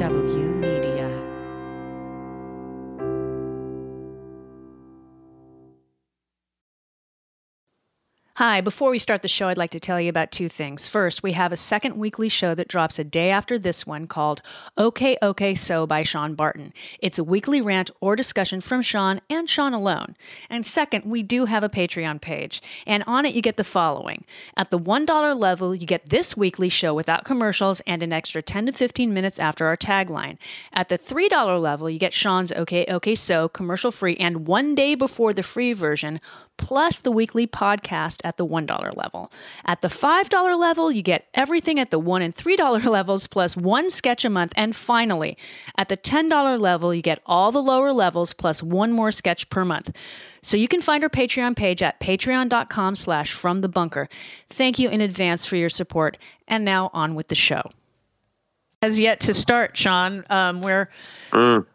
W Hi, before we start the show, I'd like to tell you about two things. First, we have a second weekly show that drops a day after this one called OK, OK, So by Sean Barton. It's a weekly rant or discussion from Sean and Sean alone. And second, we do have a Patreon page, and on it you get the following. At the $1 level, you get this weekly show without commercials and an extra 10 to 15 minutes after our tagline. At the $3 level, you get Sean's OK, OK, So commercial free and one day before the free version, plus the weekly podcast at the $1 level. At the $5 level, you get everything at the $1 and $3 levels plus one sketch a month. And finally, at the $10 level, you get all the lower levels plus one more sketch per month. So you can find our Patreon page at patreon.com slash from the bunker. Thank you in advance for your support. And now on with the show. Has yet to start, Sean. Um, we're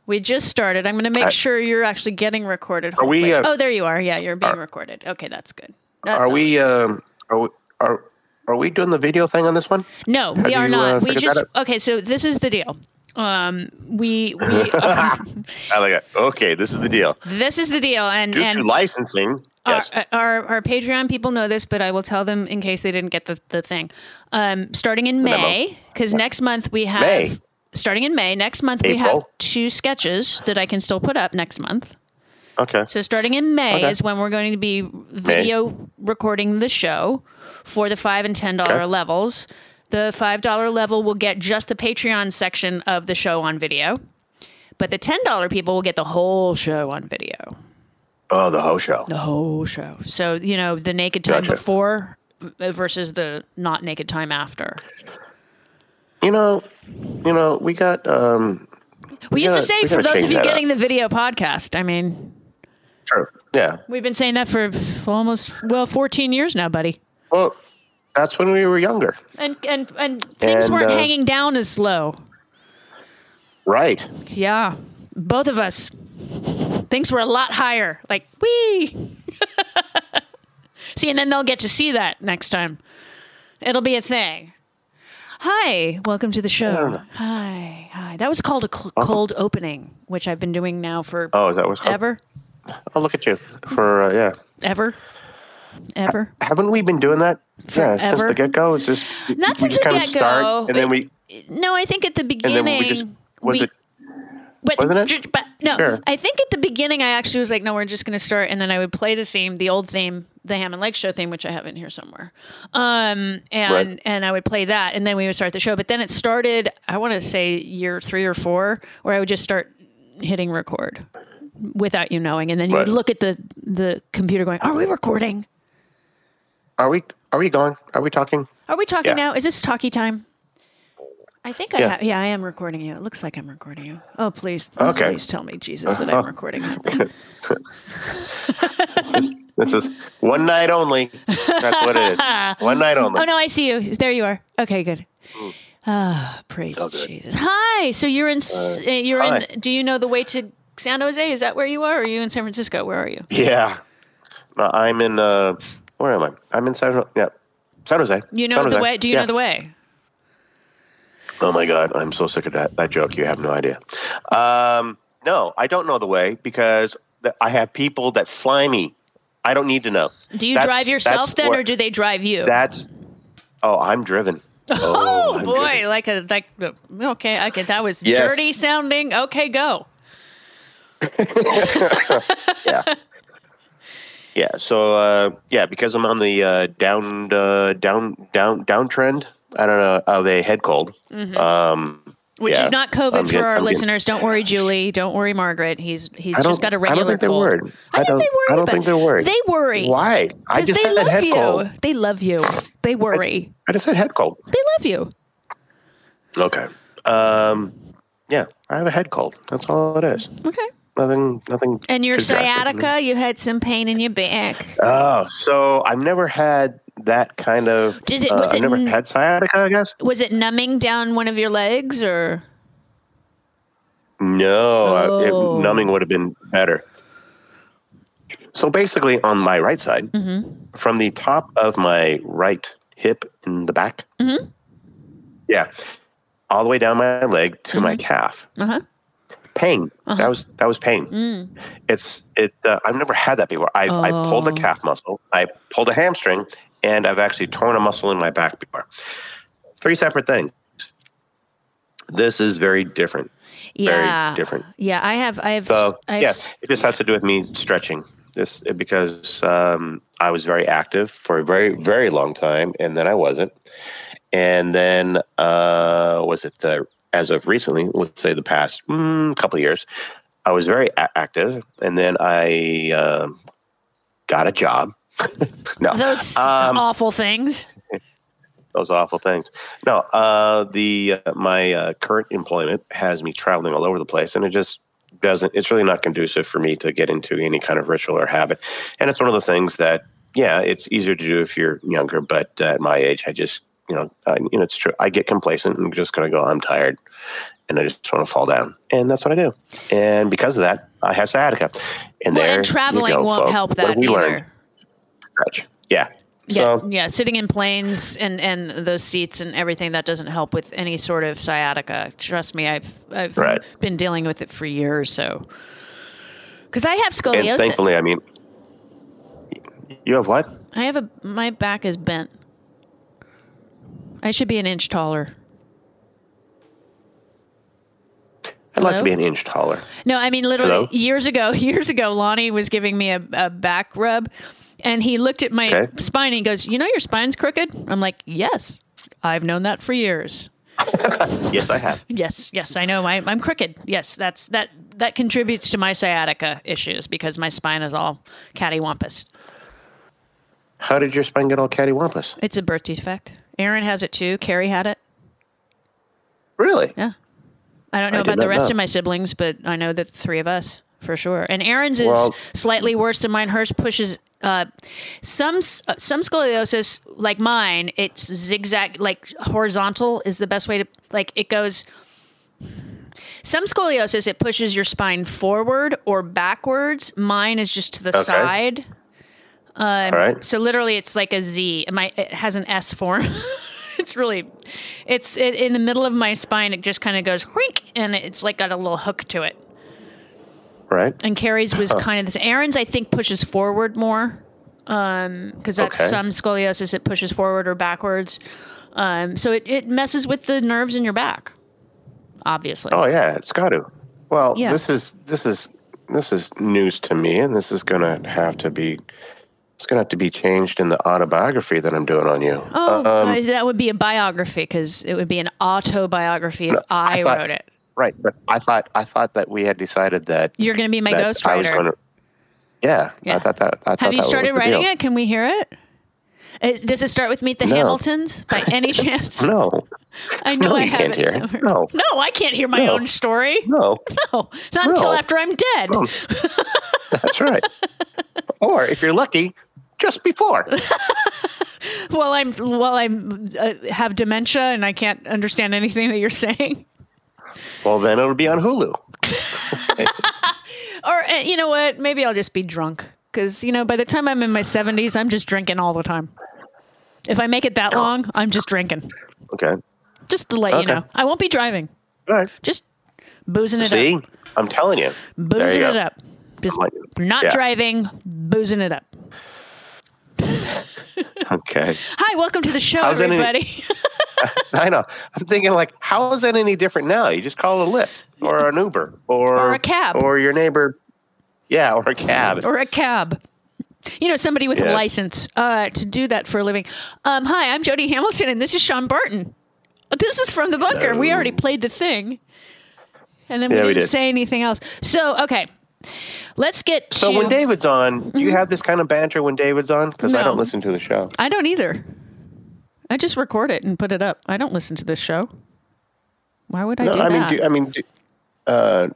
we just started. I'm going to make I- sure you're actually getting recorded. Are we, uh, oh, there you are. Yeah, you're being are- recorded. Okay, that's good. That's Are we? Um, are we? Are are we doing the video thing on this one? No, we Have are you, not. uh, we just okay. So this is the deal. Um, we we I like it. Okay, this is the deal. this is the deal, and Due to and licensing, yes. our, our our Patreon people know this, but I will tell them in case they didn't get the the thing. Um, starting in memo. May, because next month we have. May. Starting in May, next month we have two sketches that I can still put up next month. okay. So starting in May Okay. is when we're going to be video recording the show for the five and ten dollar Okay. levels. The five dollar level will get just the Patreon section of the show on video, but the ten dollar people will get the whole show on video. Oh, the whole show. The whole show. So you know the naked time Gotcha. before versus the not naked time after. You know, you know, we got. um We, used to gotta- say for those of you that up. getting the video podcast. I mean, Sure. Yeah. we've been saying that for almost well fourteen years now, buddy. Well, that's when we were younger, And and and things And, weren't uh, hanging down as slow. right? Yeah, both of us. Things were a lot higher. Like wee. see, and then they'll get to see that next time. It'll be a thing. Hi, welcome to the show. Hi, hi. That was called a cl- cold opening, which I've been doing now for Oh, is that what's ever, Oh, look at you. For uh, yeah, ever, ever. haven't we been doing that? Yeah, since Forever? the get go. It's just Not since the get-go. start, and then we No, I think at the beginning. and then we just was we- it But, Wasn't it? But no, Sure. I think at the beginning I actually was like, no, we're just going to start, and then I would play the theme, the old theme, the Hammond Leg Show theme, which I have in here somewhere, um, and Right. and I would play that, and then we would start the show. But then it started, I want to say year three or four, where I would just start hitting record without you knowing, and then you would Right. look at the the computer, going, "Are we recording? Are we? Are we going? Are we talking? Are we talking Yeah. now? Is this talkie time?" I think I Yeah. have. Yeah, I am recording you. It looks like I'm recording you. Oh, please, Okay. please tell me, Jesus, that I'm recording you. This is, this is one night only. That's what it is. One night only. Oh no, I see you. There you are. Okay, good. Ah, praise Oh, good. Jesus. Hi. So you're in. uh, you're hi. in. Do you know the way to San Jose? Is that where you are? Or are you in San Francisco? Where are you? Yeah. I'm in. Uh, where am I? I'm in San. Jose. Yeah, San Jose. You know San the Jose. way. Do you Yeah. know the way? Oh my God, I'm so sick of that that joke. You have no idea. Um, no, I don't know the way because I have people that fly me. I don't need to know. Do you That's- drive yourself then, what- or do they drive you? That's. Oh, I'm driven. oh I'm boy, driven. like a like. Okay, okay, that was Yes. dirty sounding. Okay, go. yeah. Yeah. So uh, yeah, because I'm on the uh, down uh, down down downtrend. I don't know of a head cold. Um, Mm-hmm. Which yeah, is not COVID I'm for get- our I'm getting- listeners. Don't worry, Julie. Don't worry, Margaret. He's he's just got a regular don't think they're cold. worried. I, think don't, they worry. I don't think they're worried. They worry. Why? Because they love you. cold. They love you. They worry. I just said head cold. They love you. Okay. Um, yeah, I have a head cold. That's all it is. Okay. Nothing. Nothing. And your sciatica, you had some pain in your back. Oh, so I've never had that kind of. Did it- uh, was I've it never n- had sciatica. I guess. Was it numbing down one of your legs or? No, I- Oh. it, numbing would have been better. So basically, on my right side, Mm-hmm. from the top of my right hip in the back, Mm-hmm. yeah, all the way down my leg to my calf. Uh-huh. Pain. That was that was pain. Mm. It's it. Uh, I've never had that before. I I pulled a Oh. calf muscle. I pulled a hamstring, and I've actually torn a muscle in my back before. Three separate things. This is very different. Yeah. Very different. Yeah, I have. I have. So I have yes, it just has to do with me stretching. This because um, I was very active for a very very long time, and then I wasn't. And then uh, was it uh, as of recently? Let's say the past mm, couple of years, I was very a- active, and then I um got a job. no, those um, awful things. those awful things. No, uh, the uh, my uh, current employment has me traveling all over the place, and it just doesn't. It's really not conducive for me to get into any kind of ritual or habit. And it's one of those things that, yeah, it's easier to do if you're younger, but uh, at my age, I just, you know, I, you know, it's true. I get complacent and just kind of go, I'm tired, and I just want to fall down, and that's what I do. And because of that, I have sciatica. And Well, there and traveling go, won't folks. help that we either. learned? Stretch. Yeah. Yeah, So- yeah. Sitting in planes and and those seats and everything that doesn't help with any sort of sciatica. Trust me, I've I've Right. been dealing with it for years. So, because I have scoliosis. And thankfully, I mean, you have what? I have a my back is bent. I should be an inch taller. I'd like to be an inch taller. No, I mean literally Hello? years ago. Years ago, Lonnie was giving me a, a back rub, and he looked at my Okay. spine. and He goes, "You know your spine's crooked." I'm like, "Yes, I've known that for years." Yes, I have. Yes, yes, I know. I, I'm crooked. Yes, that's that. That contributes to my sciatica issues because my spine is all cattywampus. How did your spine get all cattywampus? It's a birth defect. Aaron has it too. Carrie had it. Really? Yeah. I don't know I about the rest know. of my siblings, but I know that the three of us for sure. And Aaron's is Well- slightly worse than mine. Hers pushes uh, some uh, some scoliosis, like mine. It's zigzag, like horizontal is the best way to like. It goes. Some scoliosis, it pushes your spine forward or backwards. Mine is just to the Okay. side. all right. So literally, it's like a Z. My it has an S form. it's really, it's it, in the middle of my spine. It just kind of goes and it's like got a little hook to it. Right. And Carrie's was kind of this. Aaron's, I think, pushes forward more, because that's Okay. some scoliosis. It pushes forward or backwards. Um, so it, it messes with the nerves in your back. Obviously. Oh yeah, it's got to. Well, Yeah. this is this is this is news to me, and this is gonna have to be. It's gonna have to be changed in the autobiography that I'm doing on you. Oh, Um, uh, that would be a biography because it would be an autobiography if I, I thought- wrote it. Right, but I thought I thought that we had decided that You're going to be my that I was ghostwriter. yeah, Yeah. I thought that. I thought Have you that started writing deal. it? Can we hear it? Does it start with Meet the No. Hamiltons by any chance? No, I know No, I have can't it hear. No. no, I can't hear my No. own story. no, No, not until after I'm dead. That's right. or if you're lucky, just before. While I'm while I'm uh, have dementia and I can't understand anything that you're saying. Well, then it'll be on Hulu. Or uh, you know what? Maybe I'll just be drunk because you know by the time I'm in my 70s, I'm just drinking all the time. If I make it that long, I'm just drinking. Okay. Just to let you know, I won't be driving. All right. Just boozing it See, up. I'm telling you. Boozing you it up. Just Like- not yeah. driving, boozing it up. Okay. Hi, welcome to the show, How's that any- everybody. I know. I'm thinking like, how is that any different now? You just call a Lyft or an Uber or Or a cab. or your neighbor. Yeah, or a cab. or a cab. You know, somebody with a license uh, to do that for a living. Um, hi, I'm Jody Hamilton, and this is Sean Barton. This is from the bunker. We already played the thing, and then we Yeah, didn't did. say anything else. So, okay, let's get so to. when David's on, do you have this kind of banter when David's on? Because I Mm-hmm. Don't listen to the show. I don't either. I just record it and put it up. I don't listen to this show. Why would I No, do I mean, do, I mean, do, uh,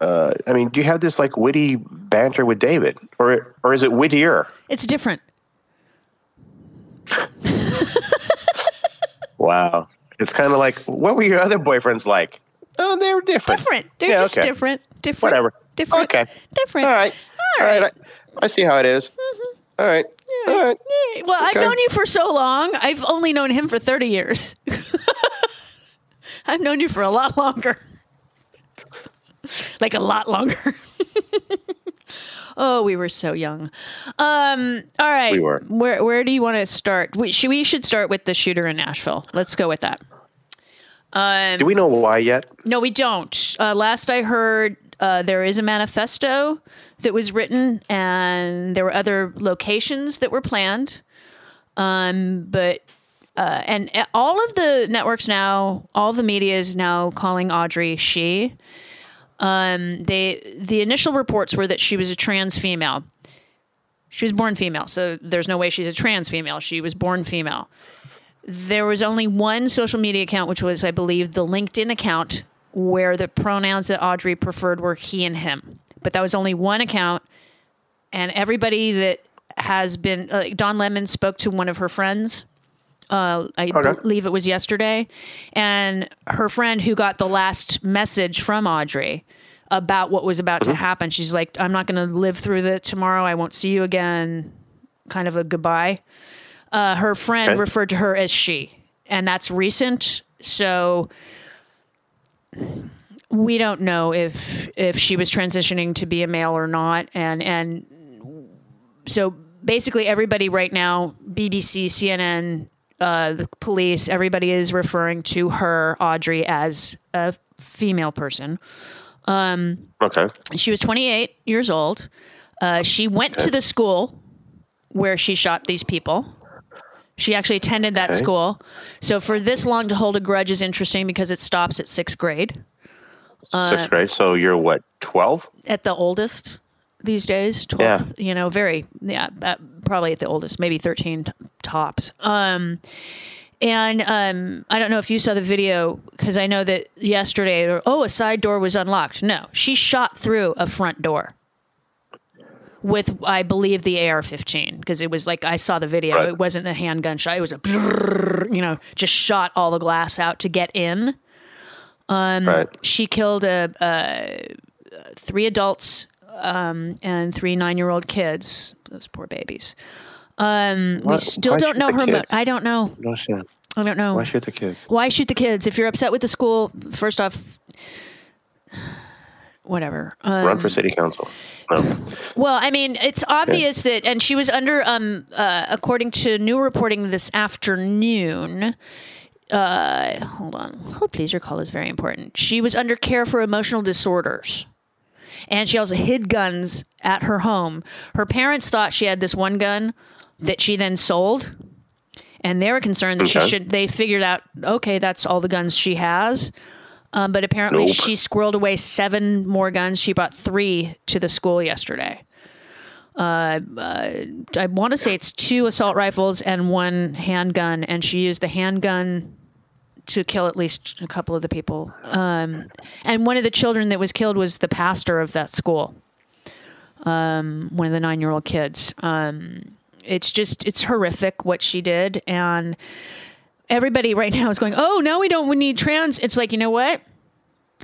uh, I mean, do you have this like witty banter with David, or or is it wittier? it's different. Wow, it's kind of like what were your other boyfriends like? Oh, they were different. Different. They're Yeah, just okay. different. Different. Whatever. Different. Okay. Different. All right. All right. I, I see how it is. All right. All right. Yeah, Well, I've known you for so long. I've only known him for 30 years. I've known you for a lot longer. like a lot longer. oh, we were so young. Um, all right. We were. Where where do you want to start? We should we should start with the shooter in Nashville. Let's go with that. Um, Do we know why yet? no, we don't. Uh, last I heard, uh, there is a manifesto that was written, and there were other locations that were planned. Um, but uh, and all of the networks now, all the media is now calling Audrey she. Um, they the initial reports were that she was a trans female. She was born female, so there's no way she's a trans female. She was born female there was only one social media account, which was, I believe, the LinkedIn account, where the pronouns that Audrey preferred were he and him. But that was only one account, and everybody that has been uh, Don Lemon spoke to one of her friends. Uh, I Okay. believe it was yesterday, and her friend who got the last message from Audrey about what was about to happen. She's like, "I'm not going to live through the tomorrow. I won't see you again." Kind of a goodbye uh, her friend Okay. referred to her as she, and that's recent. So we don't know if if she was transitioning to be a male or not, and and so basically everybody right now, BBC, CNN, uh, the police, everybody is referring to her Audrey as a female person. Okay. She was 28 years old. Uh, she went to the school where she shot these people. She actually attended that Okay. school. So for this long to hold a grudge is interesting because it stops at sixth grade Uh, Sixth grade. So you're what, 12? at the oldest these days. 12th, you know, very, yeah, uh, probably at the oldest, maybe 13 t- tops. Um, and um, I don't know if you saw the video because I know that yesterday, or, oh, a side door was unlocked. No, she shot through a front door with, I believe, the AR-15 because it was like I saw the video. Right. It wasn't a handgun shot. It was a, you know, just shot all the glass out to get in. Right. She killed a, a three adults um, and three nine-year-old kids. Those poor babies. Um, we still don't know her. Mo- I don't know. No shit. I don't know. Why shoot the kids? Why shoot the kids? If you're upset with the school, first off, whatever. Um, Run for city council. No. well, I mean, it's obvious that, and she was under, um, uh, according to new reporting this afternoon. Uh, hold on, hold please. Your call is very important. She was under care for emotional disorders, and she also hid guns at her home. Her parents thought she had this one gun that she then sold, and they were concerned that she should. They figured out, okay, that's all the guns she has. Um, but apparently, Nope. she squirreled away seven more guns. She brought three to the school yesterday. Uh, uh, I want to say it's two assault rifles and one handgun, and she used the handgun to kill at least a couple of the people. Um, and one of the children that was killed was the pastor of that school. Um, one of the nine-year-old kids. Um, it's just it's horrific what she did, and everybody right now is going, "Oh, now we don't we need trans." It's like you know what?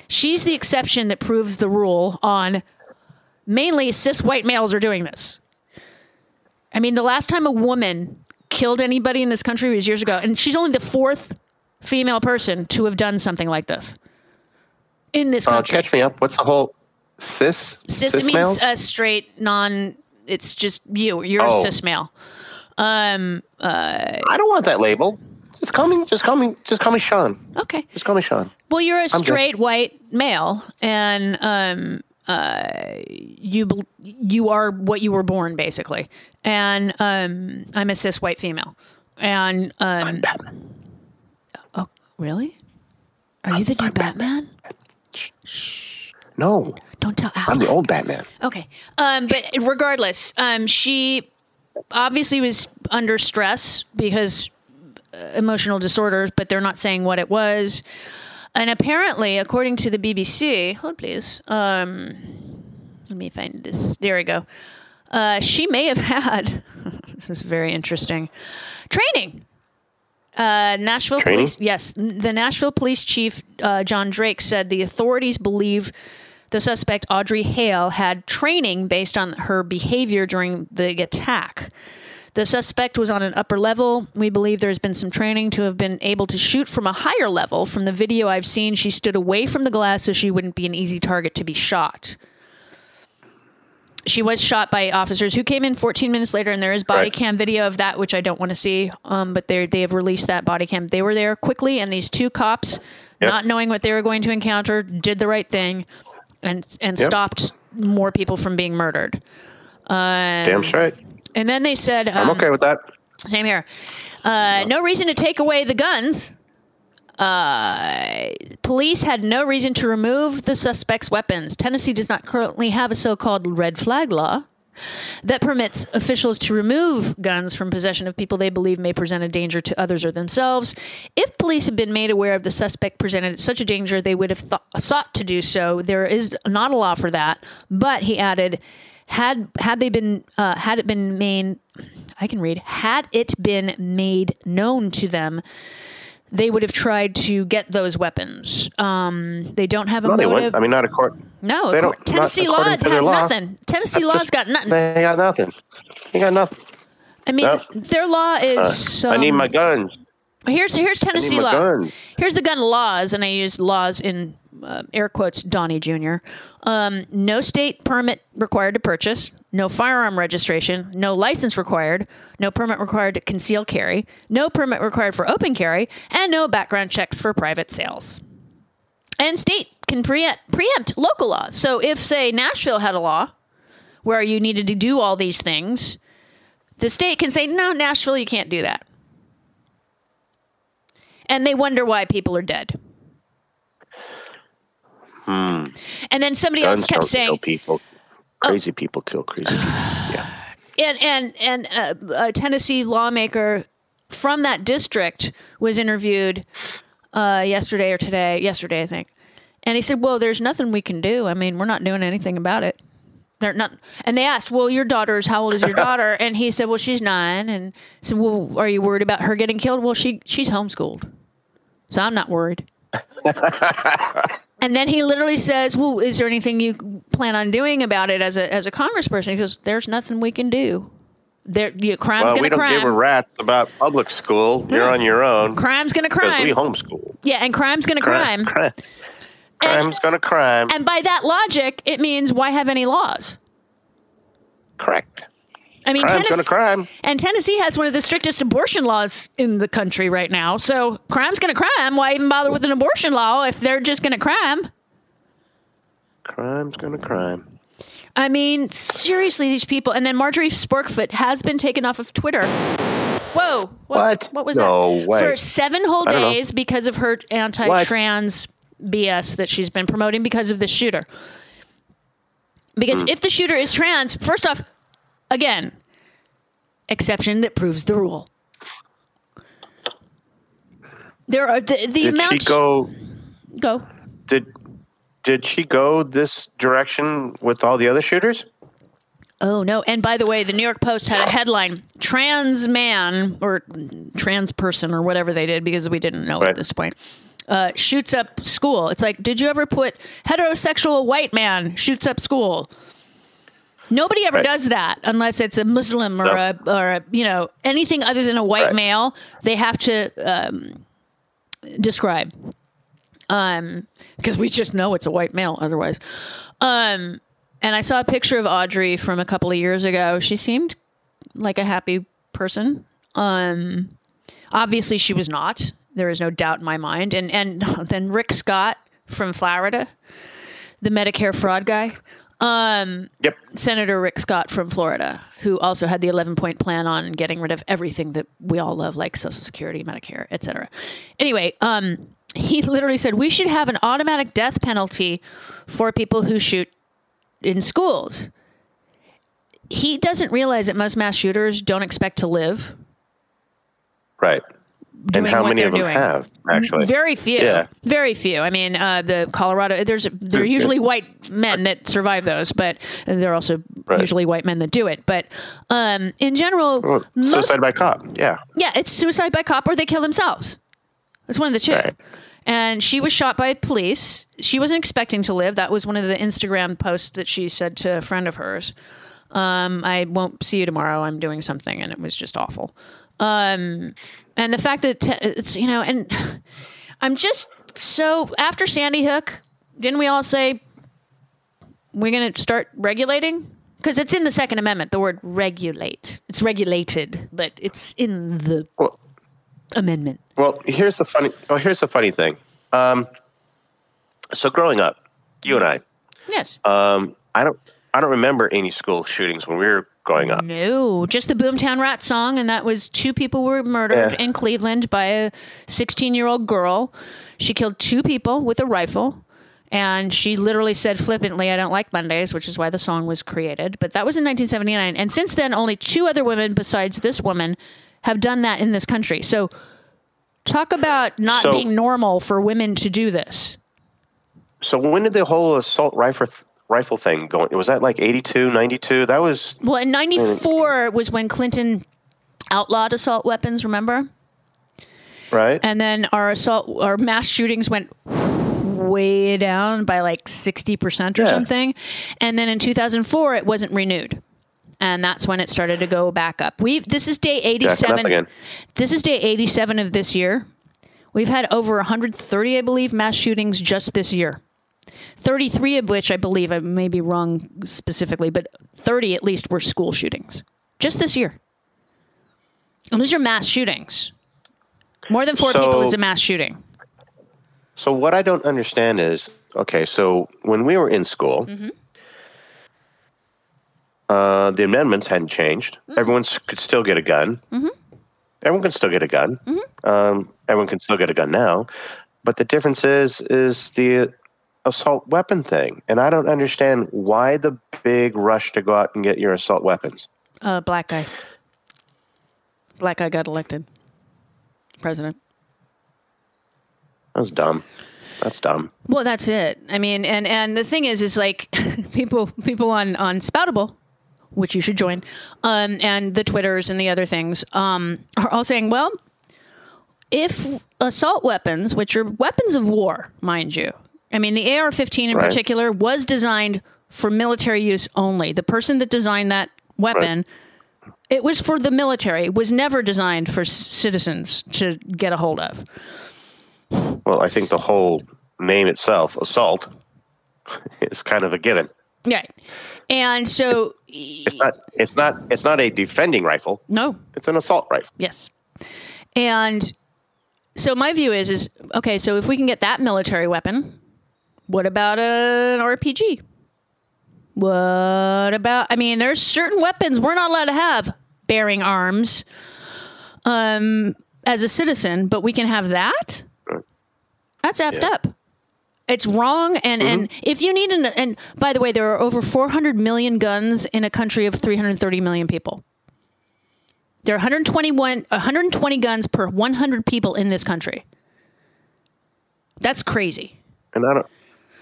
She's the exception that proves the rule on mainly cis white males are doing this. I mean, the last time a woman killed anybody in this country was years ago, and she's only the fourth female person to have done something like this in this Uh, country. catch me up. What's the whole cis? cis, cis means males? uh, straight, non. It's just you. You're a Oh. cis male. Um. uh, I don't want that label. Just call me. Just call me. Just call me Sean. Okay. Just call me Sean. Well, you're a straight white male, and um, uh, you you are what you were born, basically. And um, I'm a cis white female. And um, Batman. oh, really? Are you the new Batman? Shh. No, Don't tell I'm the old Batman. Okay. Um, but regardless, um, she obviously was under stress because uh, emotional disorders, but they're not saying what it was. And apparently, according to the BBC, hold please. Um, let me find this. There we go. Uh, she may have had. this is very interesting. Training. Uh, Nashville Training? police. Yes, the Nashville police chief uh, John Drake said the authorities believe the suspect Audrey Hale had training based on her behavior during the attack. The suspect was on an upper level. We believe there's been some training to have been able to shoot from a higher level. From the video I've seen, she stood away from the glass so she wouldn't be an easy target to be shot. She was shot by officers who came in 14 minutes later, and there is body Right. cam video of that, which I don't want to see. Um, but they they have released that body cam. They were there quickly, and these two cops, Yep. not knowing what they were going to encounter, did the right thing, and and Yep. stopped more people from being murdered. Damn straight. And then they said, um, I'm okay with that. same here. Uh, no reason to take away the guns. Uh, police had no reason to remove the suspect's weapons. Tennessee does not currently have a so called red flag law that permits officials to remove guns from possession of people they believe may present a danger to others or themselves. If police had been made aware of the suspect presented such a danger, they would have thought, sought to do so. There is not a law for that, but he added, had had they been uh, had it been made, I can read, had it been made known to them. They would have tried to get those weapons. Um, they don't have a No, they motive. wouldn't. I mean, not a court. no, they acco- don't- Tennessee law according to their has law. nothing. Tennessee That's law's just- got nothing. They got nothing. They got nothing. I mean, No. their law is. I need my guns. Here's here's Tennessee law. guns. Here's the gun laws, and I use laws in uh, air quotes. Donnie Jr. Um, no state permit required to purchase. No firearm registration. No license required. No permit required to conceal carry. No permit required for open carry, and no background checks for private sales. And state can preempt, preempt local laws. So if, say, Nashville had a law where you needed to do all these things, the state can say, no, Nashville, you can't do that and they wonder why people are dead. And then somebody else Hmm. Kept saying, people. Crazy people kill crazy people. Yeah. and and and uh, a Tennessee lawmaker from that district was interviewed uh, yesterday or today, yesterday I think, and he said, "Well, there's nothing we can do. I mean, we're not doing anything about it." They're not, and they asked, "Well, your daughter's how old is your daughter?" And he said, "Well, she's nine." And said, "Well, are you worried about her getting killed?" Well, she she's homeschooled, so I'm not worried. and then he literally says, "Well, is there anything you plan on doing about it as a as a congressperson?" He says, "There's nothing we can do. There, crime's Well, gonna crime. we don't crime. give a rat's about public school. You're on your own. crime's gonna crime. we homeschool. yeah, and crime's gonna crime. Crime. Crime's gonna crime. And by that logic, it means why have any laws? Correct. I mean, Crime's Tennessee, crime. and Tennessee has one of the strictest abortion laws in the country right now. So crime's going to crime. Why even bother with an abortion law if they're just going to crime? Crime's gonna crime. I mean, seriously, these people. And then Marjorie Sporkfoot has been taken off of Twitter. Whoa! What? What was No that? way. For seven whole days because of her anti-trans BS that she's been promoting because of the shooter. Because Hmm. if the shooter is trans, first off, again, exception that proves the rule. There are the, the Did amount. she go? go. Did did she go this direction with all the other shooters? Oh no! And by the way, the New York Post had a headline: "Trans man or trans person or whatever they did because we didn't know at this point." Uh, shoots up school. It's like, did you ever put heterosexual white man shoots up school? Nobody ever Right. does that unless it's a Muslim or No. a or a you know anything other than a white Right. male. They have to um, describe um, because we just know it's a white male otherwise. Um, and I saw a picture of Audrey from a couple of years ago. She seemed like a happy person. Um, obviously, she was not. There is no doubt in my mind. And and then Rick Scott from Florida, the Medicare fraud guy. Um, Yep. Senator Rick Scott from Florida, who also had the 11 point plan on getting rid of everything that we all love, like Social Security, Medicare, et cetera. Anyway, um, he literally said we should have an automatic death penalty for people who shoot in schools. He doesn't realize that most mass shooters don't expect to live. Right. Doing and how what many they're of them doing. have actually? Very few. Yeah. Very few. I mean, uh, the Colorado. There's they're usually white men that survive those, but they're also Right. usually white men that do it. But um, in general, Well, most, Suicide by cop. Yeah. yeah, it's suicide by cop or they kill themselves. It's one of the two. Right. And she was shot by police. She wasn't expecting to live. That was one of the Instagram posts that she said to a friend of hers. Um, I won't see you tomorrow. I'm doing something, and it was just awful. Um, and the fact that it's you know, and I'm just so after Sandy Hook, didn't we all say we're going to start regulating? Because it's in the Second Amendment, the word regulate. It's regulated, but it's in the Well, amendment. well, here's the funny. Well, here's the funny thing. Um, so growing up, you and I, Yes. um, I don't, I don't remember any school shootings when we were growing up. No, just the Boomtown Rat song, and that was two people were murdered Yeah. in Cleveland by a 16 year old girl. She killed two people with a rifle, and she literally said flippantly, I don't like Mondays, which is why the song was created. But that was in 1979. And since then, only two other women besides this woman have done that in this country. So talk about not So- being normal for women to do this. So when did the whole assault rifle rifle thing going. Was that like 82, 92? That was Well, in 94 was when Clinton outlawed assault weapons, remember? right. and then our assault our mass shootings went way down by like 60% or Yeah. something and then in 2004 it wasn't renewed and that's when it started to go back up we've this is day 87 again. this is day 87 of this year we've had over 130 i believe mass shootings just this year 33 of which i believe i may be wrong specifically but 30 at least were school shootings just this year and these are mass shootings more than four So- people is a mass shooting So what I don't understand is okay. So when we were in school, Mm-hmm. uh, the amendments hadn't changed. Mm-hmm. Everyone could still get a gun. Everyone can still get a gun. Mm-hmm. Um, everyone can still get a gun now. But the difference is is the assault weapon thing, and I don't understand why the big rush to go out and get your assault weapons. uh, black guy black guy got elected president That was dumb. That's dumb. Well, that's it. I mean, and and the thing is, is like people people on on Spoutable, which you should join, um, and the Twitters and the other things, um, are all saying, well, if assault weapons, which are weapons of war, mind you, I mean, the AR-15 in Right. particular was designed for military use only. The person that designed that weapon. It was for the military. It was never designed for citizens to get a hold of. Well, I think the whole name itself, assault, is kind of a given. Right. And so, It's not. It's not. It's not a defending rifle. no, It's an assault rifle. Yes. And so my view is is okay, so if we can get that military weapon, what about an RPG? What about I mean, there's certain weapons we're not allowed to have bearing arms um as a citizen, but we can have that? That's effed Yeah. up. It's wrong, and and if you need an and by the way, there are over 400 million guns in a country of 330 million people. There are 121, 120 guns per 100 people in this country. That's crazy. And I don't.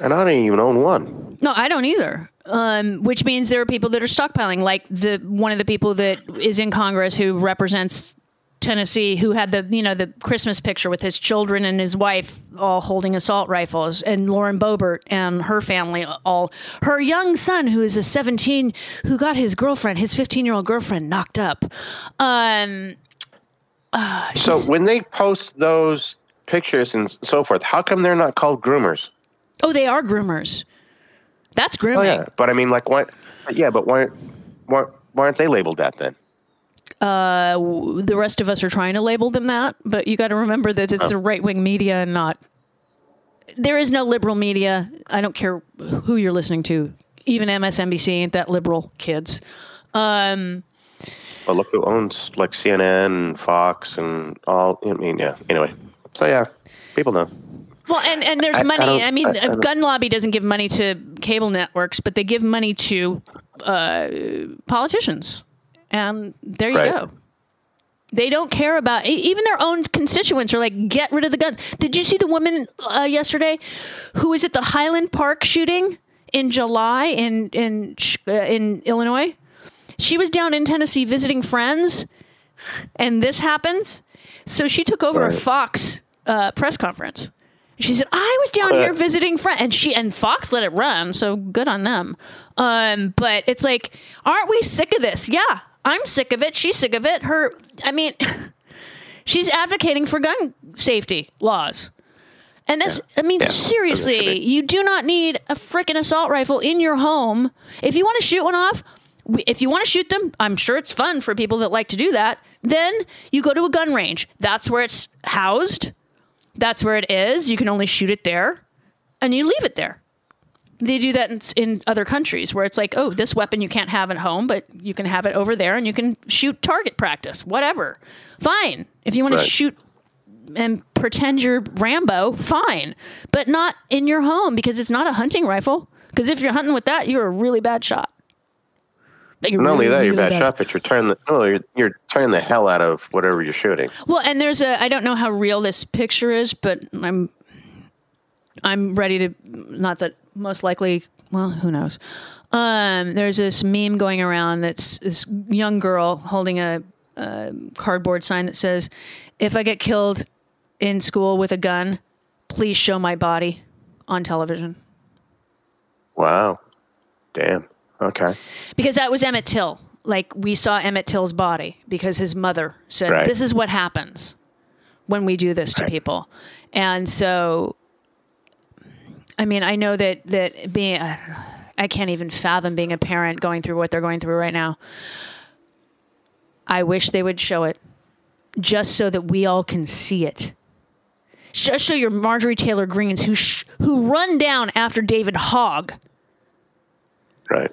And I don't even own one. No, I don't either. Um, which means there are people that are stockpiling, like the one of the people that is in Congress who represents Tennessee, who had the you know the Christmas picture with his children and his wife all holding assault rifles, and Lauren Boebert and her family all her young son who is a 17 who got his girlfriend, his 15 year old girlfriend, knocked up. Um, So when they post those pictures and so forth, how come they're not called groomers? Oh, they are groomers. That's grooming. Oh yeah, but I mean, like, why? Yeah, but why? Why, why aren't they labeled that then? the rest of us are trying to label them that, but you got to remember that it's a right wing media and not. There is no liberal media. I don't care who you're listening to. Even MSNBC ain't that liberal, kids. Um, Well, look who owns like CNN and Fox and all. I mean, yeah. Anyway, so yeah, people know. Well, and, and there's I- I money. don't- I, mean, I- I gun lobby doesn't give money to cable networks, but they give money to uh, politicians. And there you Right. go. They don't care about even their own constituents are like, get rid of the guns. Did you see the woman uh, yesterday who was at the Highland Park shooting in July in in uh, in Illinois? She was down in Tennessee visiting friends, and this happens. So she took over a Fox uh, press conference, She said, "I was down here visiting friends," and she and Fox let it run, so good on them. Um, but it's like, aren't we sick of this? Yeah, I'm sick of it. She's sick of it. Her, I mean, she's advocating for gun safety laws. And that's, I mean, Yeah. seriously, you do not need a freaking assault rifle in your home. If you want to shoot one off, if you want to shoot them, I'm sure it's fun for people that like to do that. Then you go to a gun range. That's where it's housed. That's where it is. You can only shoot it there, and you leave it there. They do that in, in other countries where it's like, oh, this weapon you can't have at home, but you can have it over there, and you can shoot target practice, whatever. Fine. If you want Right. to shoot and pretend you're Rambo, fine, but not in your home because it's not a hunting rifle. Because if you're hunting with that, you're a really bad shot. Like, Not only that, you're really bad shot, but you're turning the no, you're you're turning the hell out of whatever you're shooting. Well, and there's a I don't know how real this picture is, but I'm I'm ready to not that most likely well, who knows. Um, there's this meme going around that's this young girl holding a, a cardboard sign that says, "If I get killed in school with a gun, please show my body on television." Wow, damn. Okay, because that was Emmett Till. Like we saw Emmett Till's body because his mother said, Right. "This is what happens when we do this to people," and so, I mean, I know that that being, I can't even fathom being a parent going through what they're going through right now. I wish they would show it, just so that we all can see it. Just show your Marjorie Taylor Greenes who sh- who run down after David Hogg right.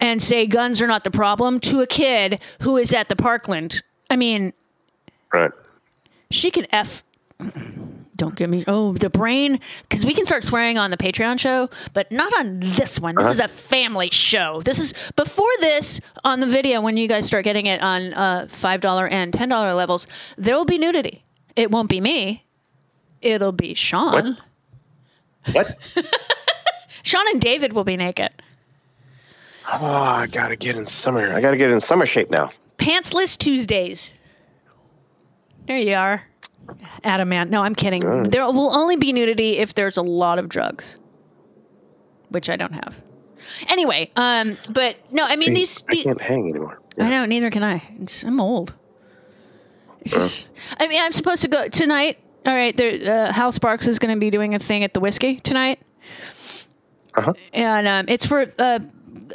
And say guns are not the problem to a kid who is at the Parkland. I mean, Right. she can F. Don't get me. Oh, the brain. Because we can start swearing on the Patreon show, but not on this one. This is a family show. This is before this on the video when you guys start getting it on uh, $5 and $10 levels, there will be nudity. It won't be me, it'll be Sean. What? Sean and David will be naked. Oh, I gotta get in summer. I gotta get in summer shape now. Pantsless Tuesdays. There you are. Adam man. No, I'm kidding. There will only be nudity if there's a lot of drugs. Which I don't have. Anyway, um, but no, I mean See, these, I the- can't hang anymore. I know, neither can I. It's, I'm old. It's just I mean, I'm supposed to go tonight. All right, there uh, Hal Sparks is going to be doing a thing at the whiskey tonight. Uh-huh. And um, it's for uh,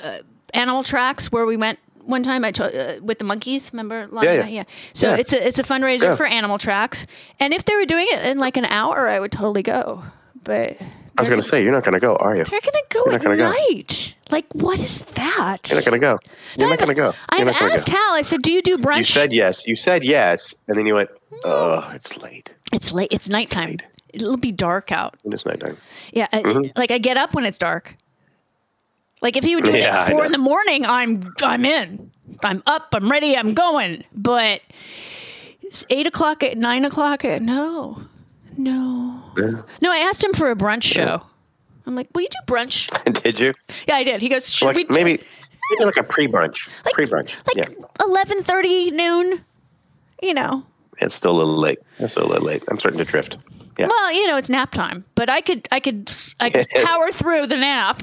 uh, animal tracks where we went one time I told uh, with the monkeys. Remember? Yeah, yeah. Yeah. So Yeah. it's a it's a fundraiser Yeah. for animal tracks, and if they were doing it in like an hour, I would totally go. But I was gonna say you're not gonna go, are you? they're gonna go You're at gonna go. night. Like, what is that? You're not gonna go. You're not gonna go. I've You're not gonna asked go. Hal. I said, "Do you do brunch?" You said yes. You said yes, and then you went. Oh, it's late. It's late. It's nighttime. Late. It'll be dark out. It is nighttime. Yeah, Mm-hmm. like I get up when it's dark. Like if he would do it Yeah, at four in the morning, I'm I'm in. I'm up. I'm ready. I'm going. But it's eight o'clock at nine o'clock at no, no, Yeah. no. I asked him for a brunch show. I'm like, will you do brunch? Did you? Yeah, I did. He goes, should we Like do maybe maybe like a pre-brunch. pre-brunch. like yeah. eleven thirty noon? You know, It's still a little late. It's still a little late. I'm starting to drift. Yeah. Well, you know, it's nap time, but I could, I could, I could power through the nap,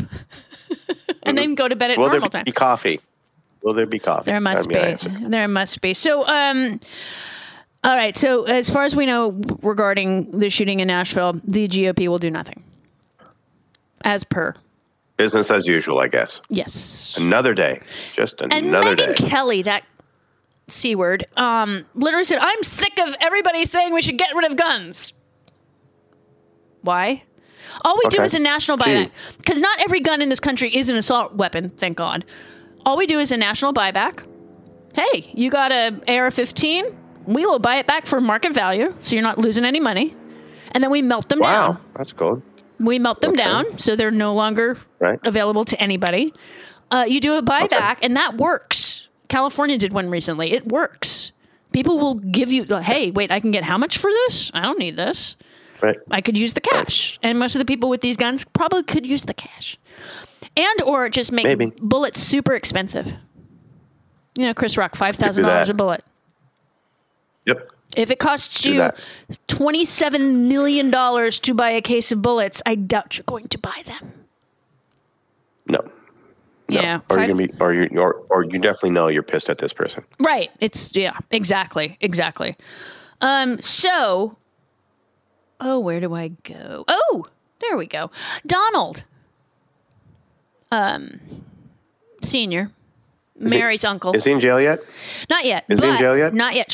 and then go to bed at Will there normal time. be coffee? Will there be coffee? There must I mean, I be. There must be. So, um, all right. So, as far as we know regarding the shooting in Nashville, the GOP will do nothing, as per. Business as usual, I guess. Yes. Another day. Just And another Megyn day. Kelly, that c word, um, literally said, "I'm sick of everybody saying we should get rid of guns." Why? All we do is a national buyback because not every gun in this country is an assault weapon. Thank God. All we do is a national buyback. Hey, you got a AR-15? We will buy it back for market value, so you're not losing any money. And then we melt them Wow, down. that's cool. We melt them Okay. down so they're no longer Right. available to anybody. Uh, you do a buyback, and that works. California did one recently. It works. People will give you, hey, wait, I can get how much for this? I don't need this. Right. I could use the cash. And most of the people with these guns probably could use the cash. And or just make Maybe. bullets super expensive. You know, Chris Rock, $5,000 a bullet. Yep. If it costs you $27 million to buy a case of bullets, I doubt you're going to buy them. No. No. Yeah, Or five- you gonna be, or you, or, or you definitely know you're pissed at this person. Right. It's yeah, exactly. Exactly. Um so Oh, where do I go? Oh, there we go. Donald. Um senior. he- Mary's uncle. Is he in jail yet? not yet. is he in jail yet? Not yet.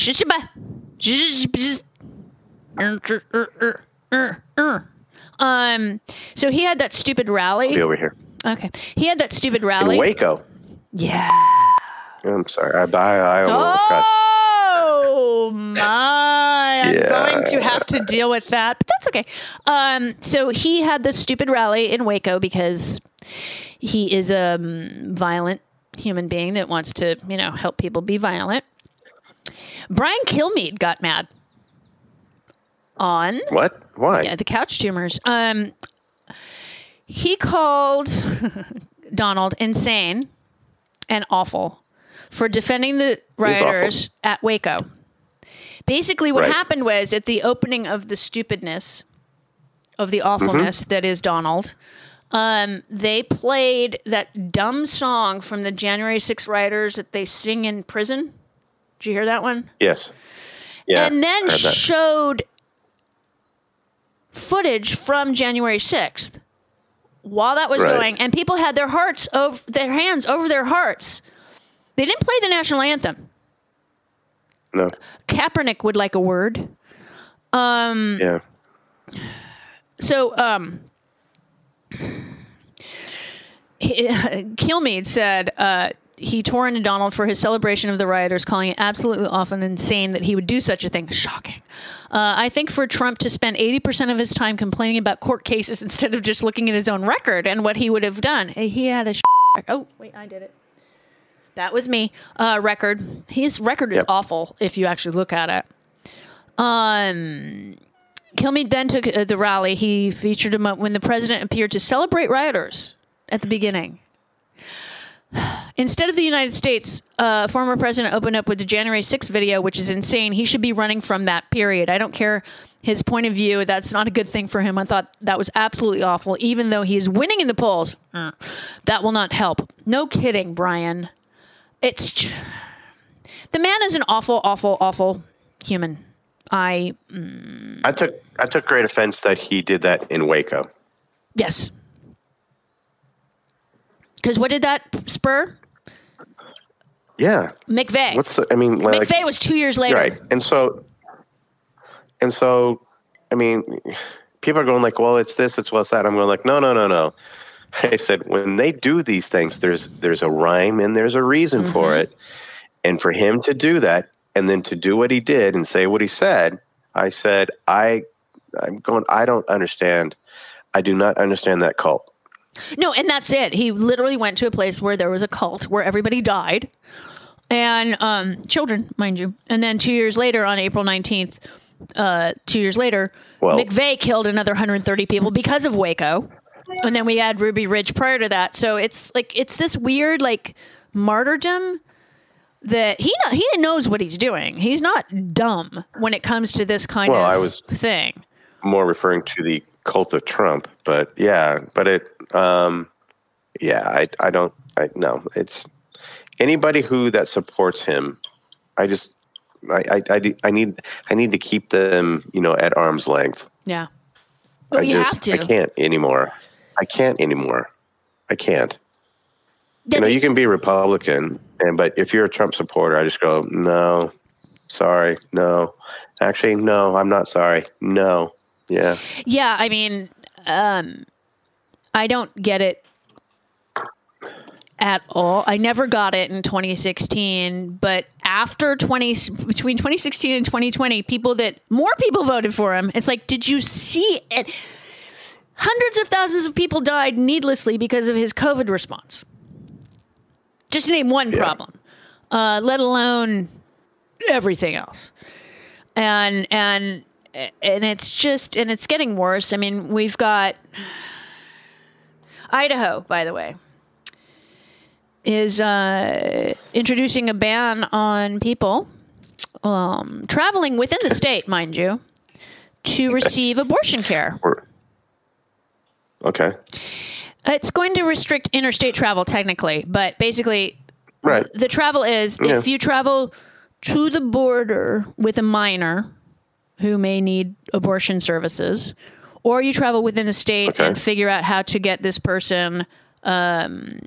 Um so he had that stupid rally. Be over here Okay. He had that stupid in rally. Waco. Yeah. I'm sorry. I I, I almost cussed. Oh my! I'm going to have to deal with that, but that's okay. Um, so he had this stupid rally in Waco because he is a um, violent human being that wants to, you know, help people be violent. Brian Kilmeade got mad on What? Why? yeah, the couch tumors. Um, he called Donald insane and awful for defending the rioters at Waco. Basically, what Right. happened was at the opening of the stupidness, of the awfulness Mm-hmm. that is Donald, um, they played that dumb song from the January 6 rioters that they sing in prison. Did you hear that one? Yes. Yeah. and then I heard that. showed footage from January 6th while that was Right. going and people had their hearts over their hands over their hearts they didn't play the national anthem no. kaepernick would like a word Yeah. so um Kilmeade said uh, he tore into Donald for his celebration of the rioters, calling it absolutely and insane that he would do such a thing. Shocking. Uh, I think for Trump to spend 80% of his time complaining about court cases instead of just looking at his own record and what he would have done. He had a. Oh, wait, I did it. That was me. Uh, record. His record is Yep. awful if you actually look at it. Um, Kilmeade then took uh, the rally. He featured him when the president appeared to celebrate rioters at the beginning. Instead of the United States, uh, former president opened up with the January 6th video, which is insane. He should be running from that period. I don't care his point of view. That's not a good thing for him. I thought that was absolutely awful, even though he is winning in the polls. Uh, That will not help. No kidding, Brian. It's the man is an awful, awful, awful human. I mm. I took I took great offense that he did that in Waco. Yes. Because what did that spur? Yeah. McVeigh. What's the? I mean, like, McVeigh was two years later. right. And so, and so, I mean, people are going like, well, it's this, it's what's that. I'm going like, no, no, no, no. I said when they do these things, there's there's a rhyme and there's a reason for Mm-hmm. it, and for him to do that and then to do what he did and say what he said, I said, I, I'm going, I don't understand. I do not understand that cult. No, and that's it. He literally went to a place where there was a cult where everybody died, and um, children, mind you. And then two years later, on April nineteenth, uh, two years later, Well- McVeigh killed another 130 people because of Waco. And then we had Ruby Ridge prior to that. So it's like it's this weird like martyrdom that he he knows what he's doing. He's not dumb when it comes to this kind Well, of I was- thing. more referring to the cult of Trump, but yeah, but it, um, yeah, I, I don't, I no, it's anybody who that supports him. I just, I, I, I, I need, I need to keep them, you know, at arm's length. Yeah. Well, I you just, have to. I can't anymore. I can't anymore. I can't. You know, you can be Republican, and but if you're a Trump supporter, I just go, no, sorry, no, actually, no, I'm not sorry, no, yeah. Yeah, I mean, um, I don't get it at all. I never got it in 2016, but after 20 between 2016 and 2020, people that more people voted for him. It's like, did you see it? Hundreds of thousands of people died needlessly because of his COVID response. Just to name one Yeah. problem, uh, let alone everything else. And and and it's just and it's getting worse. I mean, we've got Idaho, by the way, is uh, introducing a ban on people um, traveling within the state, mind you, to receive abortion care. Or- Okay. It's going to restrict interstate travel technically, but basically, Right. the travel is Yeah. if you travel to the border with a minor who may need abortion services, or you travel within the state Okay. and figure out how to get this person um,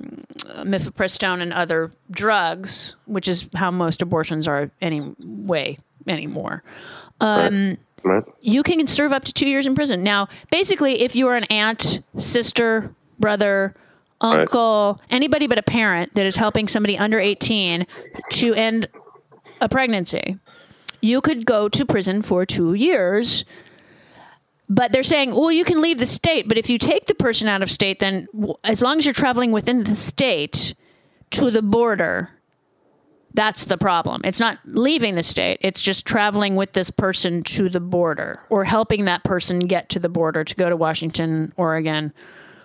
mifepristone and other drugs, which is how most abortions are anyway anymore. right. Right. You can serve up to two years in prison. Now, basically, if you are an aunt, sister, brother, uncle, anybody but a parent that is helping somebody under 18 to end a pregnancy, you could go to prison for two years. But they're saying, well, you can leave the state, but if you take the person out of state, then w- as long as you're traveling within the state to the border, that's the problem. It's not leaving the state, it's just traveling with this person to the border or helping that person get to the border to go to Washington, Oregon,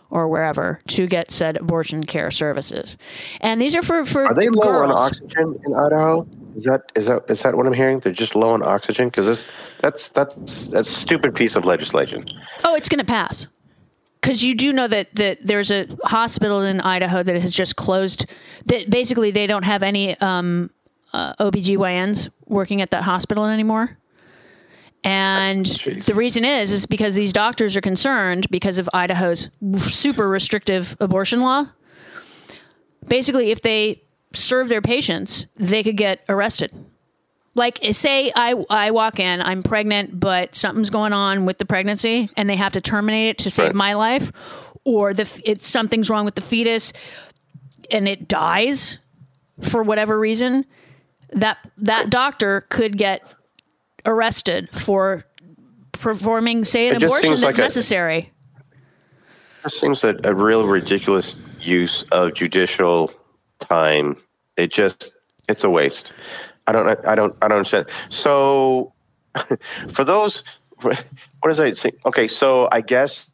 or wherever to get said abortion care services. And these are for for Are they low on oxygen in Idaho? Is that is that is that what I'm hearing? They're just low on oxygen because this that's that's that's a stupid piece of legislation. Oh, it's going to pass. Because you do know that, that there's a hospital in Idaho that has just closed. That basically they don't have any um, uh, OBGYNs working at that hospital anymore. And the reason is is because these doctors are concerned because of Idaho's super restrictive abortion law. Basically, if they serve their patients, they could get arrested like say I I walk in, I'm pregnant, but something's going on with the pregnancy, and they have to terminate it to save Right. my life, or the it's something's wrong with the fetus, and it dies for whatever reason. That that doctor could get arrested for performing, say, an abortion that's like a- necessary. This seems a, a real ridiculous use of judicial time. It just it's a waste. I don't I don't I don't understand. So for those what does I say? Okay, so I guess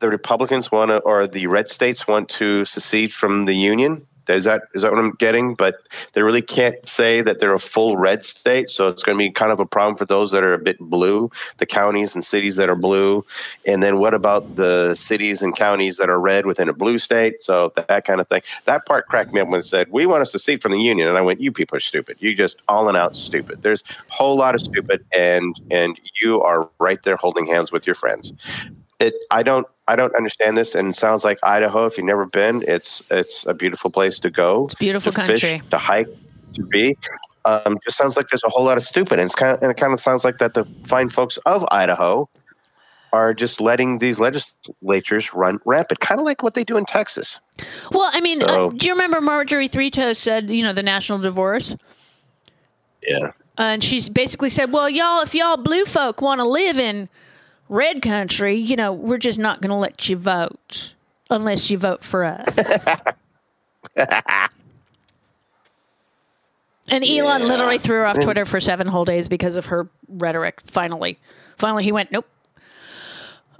the Republicans want to or the red states want to secede from the union. Is that is that what I'm getting? But they really can't say that they're a full red state, so it's going to be kind of a problem for those that are a bit blue, the counties and cities that are blue. And then what about the cities and counties that are red within a blue state? So that, that kind of thing. That part cracked me up when it said we want us to secede from the union, and I went, "You people are stupid. You just all and out stupid. There's a whole lot of stupid, and and you are right there holding hands with your friends." It, I don't I don't understand this and it sounds like Idaho if you've never been it's it's a beautiful place to go it's a beautiful to fish, to hike to be. Um, just sounds like there's a whole lot of stupid and it's kind of and it kind of sounds like that the fine folks of Idaho are just letting these legislatures run rampant kind of like what they do in Texas. Well, I mean, So- uh, do you remember Marjorie Three Toes said, you know, the national divorce? yeah. And she's basically said, "Well, y'all, if y'all blue folk want to live in red country, you know, we're just not going to let you vote unless you vote for us." and Elon Yeah. literally threw her off Twitter for seven whole days because of her rhetoric. Finally, finally, he went, "Nope."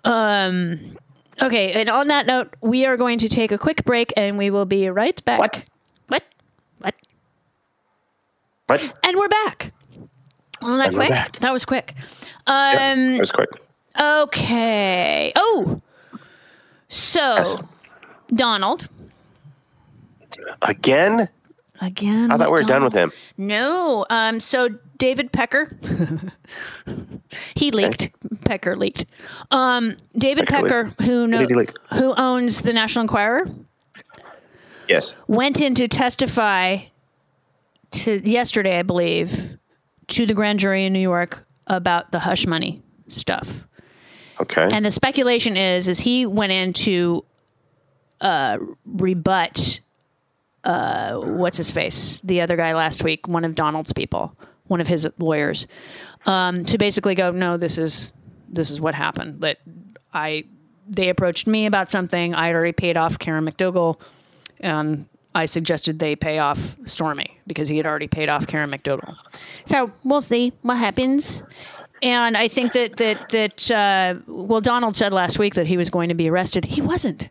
Um. Okay, and on that note, we are going to take a quick break, and we will be right back. What? What? What? but And we're back. Wasn't that And quick? That was quick. Um. it was quick Okay. Oh. So, Yes. Donald again again. I thought we were done with him No. Um. So David Pecker. he leaked. Pecker leaked. Um. David Pecker Pecker, who know, did he leak? who owns the National Enquirer, yes went in to testify to yesterday, I believe, to the grand jury in New York about the hush money stuff. Okay And the speculation is is he went in to uh, rebut uh, what's his face, the other guy last week, one of Donald's people, one of his lawyers, um, to basically go, no, this is this is what happened. That I they approached me about something. I had already paid off Karen McDougal, and I suggested they pay off Stormy because he had already paid off Karen McDougal. So we'll see what happens. And I think that that that uh, well, Donald said last week that he was going to be arrested. He wasn't.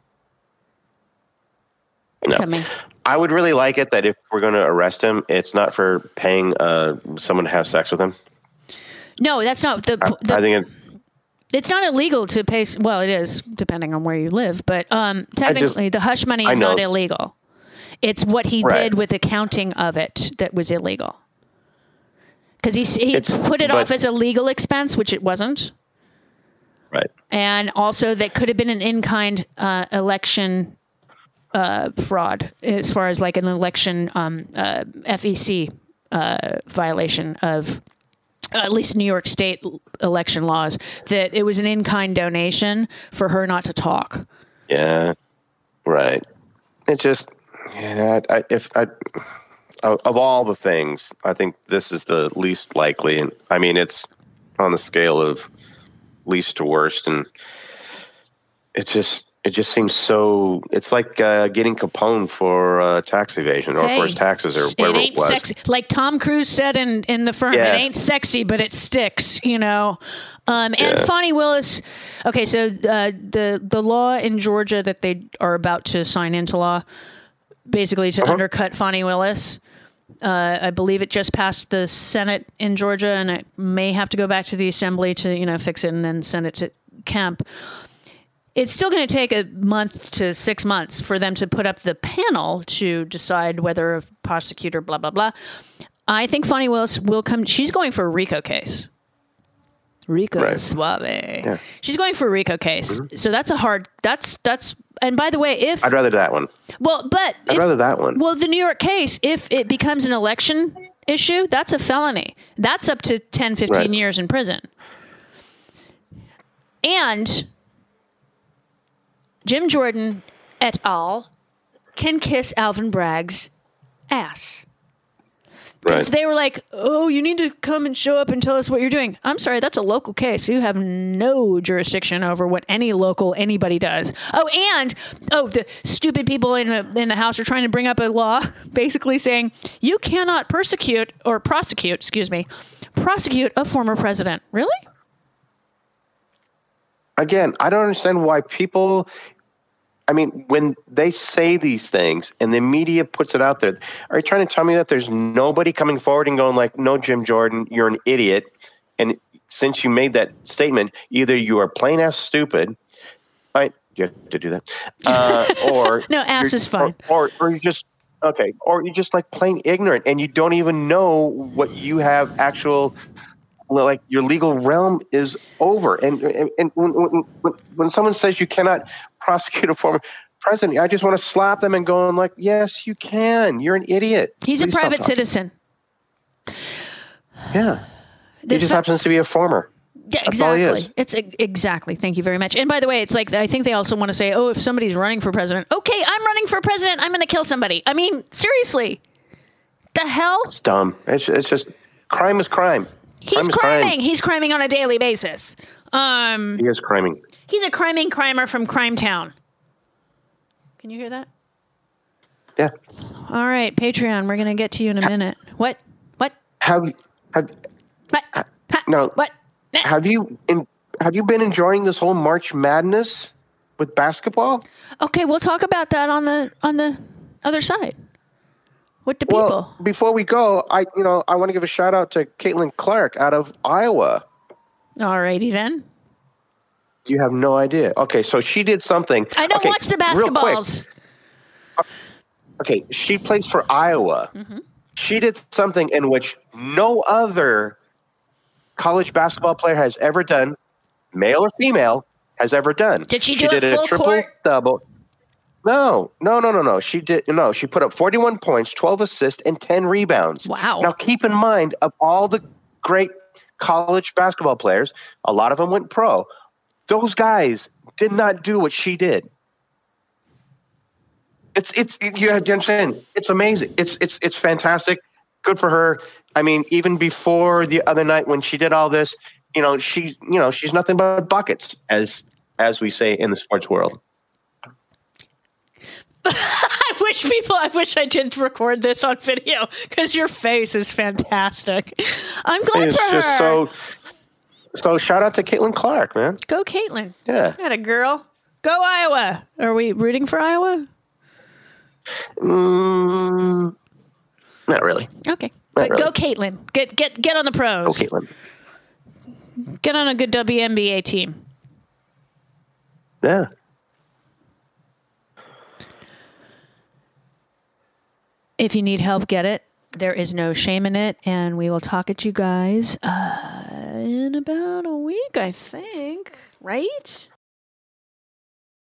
It's No. coming. I would really like it that if we're going to arrest him, it's not for paying uh, someone to have sex with him. No, that's not the. the I think it, it's not illegal to pay. Well, it is depending on where you live, but um, technically, the hush money is not illegal. It's what he Right. did with accounting of it that was illegal. Because he he It's- put it but- off as a legal expense, which it wasn't, right. and also that could have been an in-kind uh, election uh, fraud, as far as like an election um, uh, FEC uh, violation of at least New York State election laws. That it was an in-kind donation for her not to talk. Yeah. Right. It just, yeah, I, if I, of of all the things, I think this is the least likely. And I mean, it's on the scale of least to worst. And it just, it just seems so, it's like uh, getting Capone for uh, tax evasion or for his taxes or whatever it ain't was. sexy. Like Tom Cruise said in, in the firm, Yeah. it ain't sexy, but it sticks, you know. Um, and Yeah. Fani Willis. Okay, so uh, the the law in Georgia that they are about to sign into law, basically to Uh-huh. undercut Fani Willis. Uh, I believe it just passed the Senate in Georgia, and it may have to go back to the Assembly to you know fix it and then send it to Kemp. It's still going to take a month to six months for them to put up the panel to decide whether a prosecutor, blah blah blah. I think Fani Willis will come. She's going for a RICO case. Rico Right. Suave. She's going for a RICO case. So that's a hard. That's that's. And by the way, if. I'd rather that one. well, but I'd if, rather that one. well, the New York case, if it becomes an election issue, that's a felony. That's up to 10, 15 Right. years in prison. And Jim Jordan et al. can kiss Alvin Bragg's ass. Because Right. they were like, oh, you need to come and show up and tell us what you're doing. I'm sorry, that's a local case. You have no jurisdiction over what any local anybody does. Oh, and oh, the stupid people in the in the house are trying to bring up a law, basically saying you cannot persecute or prosecute, excuse me, prosecute a former president. Really? again, I don't understand why people. I mean, when they say these things and the media puts it out there, are you trying to tell me that there's nobody coming forward and going like, "No, Jim Jordan, you're an idiot," and since you made that statement, either you are plain ass stupid, right? You have to do that, uh, or No, ass is fine. or, or, or you just okay, or you're just like plain ignorant and you don't even know what you have actual like your legal realm is over. And and, and when, when, when, someone says you cannot prosecute a former president, I just want to slap them and go on like, yes, you can. You're an idiot. He's a Please stop private citizen. Yeah. The He just happens to be a former. Yeah, That's all he exactly. It's exactly. Thank you very much. And by the way, it's like I think they also want to say, "Oh, if somebody's running for president, okay, I'm running for president. I'm going to kill somebody." I mean, seriously, the hell? It's dumb. It's, it's just crime is crime. He's crime. criming. He's criming on a daily basis. Um, He is criming. he's a criming crimer from Crime Town. Can you hear that? Yeah. All right, Patreon. We're going to get to you in a minute. What? What? Have have What? Ha- no. What? Have you in, have you been enjoying this whole March Madness with basketball? Okay, we'll talk about that on the on the other side. With the people. Well, before we go, I you know I want to give a shout out to Caitlin Clark out of Iowa. Alrighty then. You have no idea. Okay, so she did something. I don't okay, watch the basketballs. Okay, she plays for Iowa. Mm-hmm. She did something in which no other college basketball player has ever done, male or female, has ever done. Did she do did it full triple court? double. No, no, no, no, no. She did no. She put up forty-one points, twelve assists, and ten rebounds. Wow. Now keep in mind, of all the great college basketball players, a lot of them went pro. Those guys did not do what she did. It's it's you have to understand. It's amazing. It's it's it's fantastic. Good for her. I mean, even before the other night when she did all this, you know, she you know she's nothing but buckets, as as we say in the sports world. I wish people, I wish I didn't record this on video because your face is fantastic. I'm glad It's for her. so. So shout out to Caitlin Clark, man. Go, Caitlin. Yeah. Got a girl. Go, Iowa. Are we rooting for Iowa? Mm, not really. Okay. But really. go Caitlin. Get get get on the pros. Go Caitlin. Get on a good WNBA team. Yeah. If you need help, get it. There is no shame in it, and we will talk at you guys uh, in about a week, I think. Right?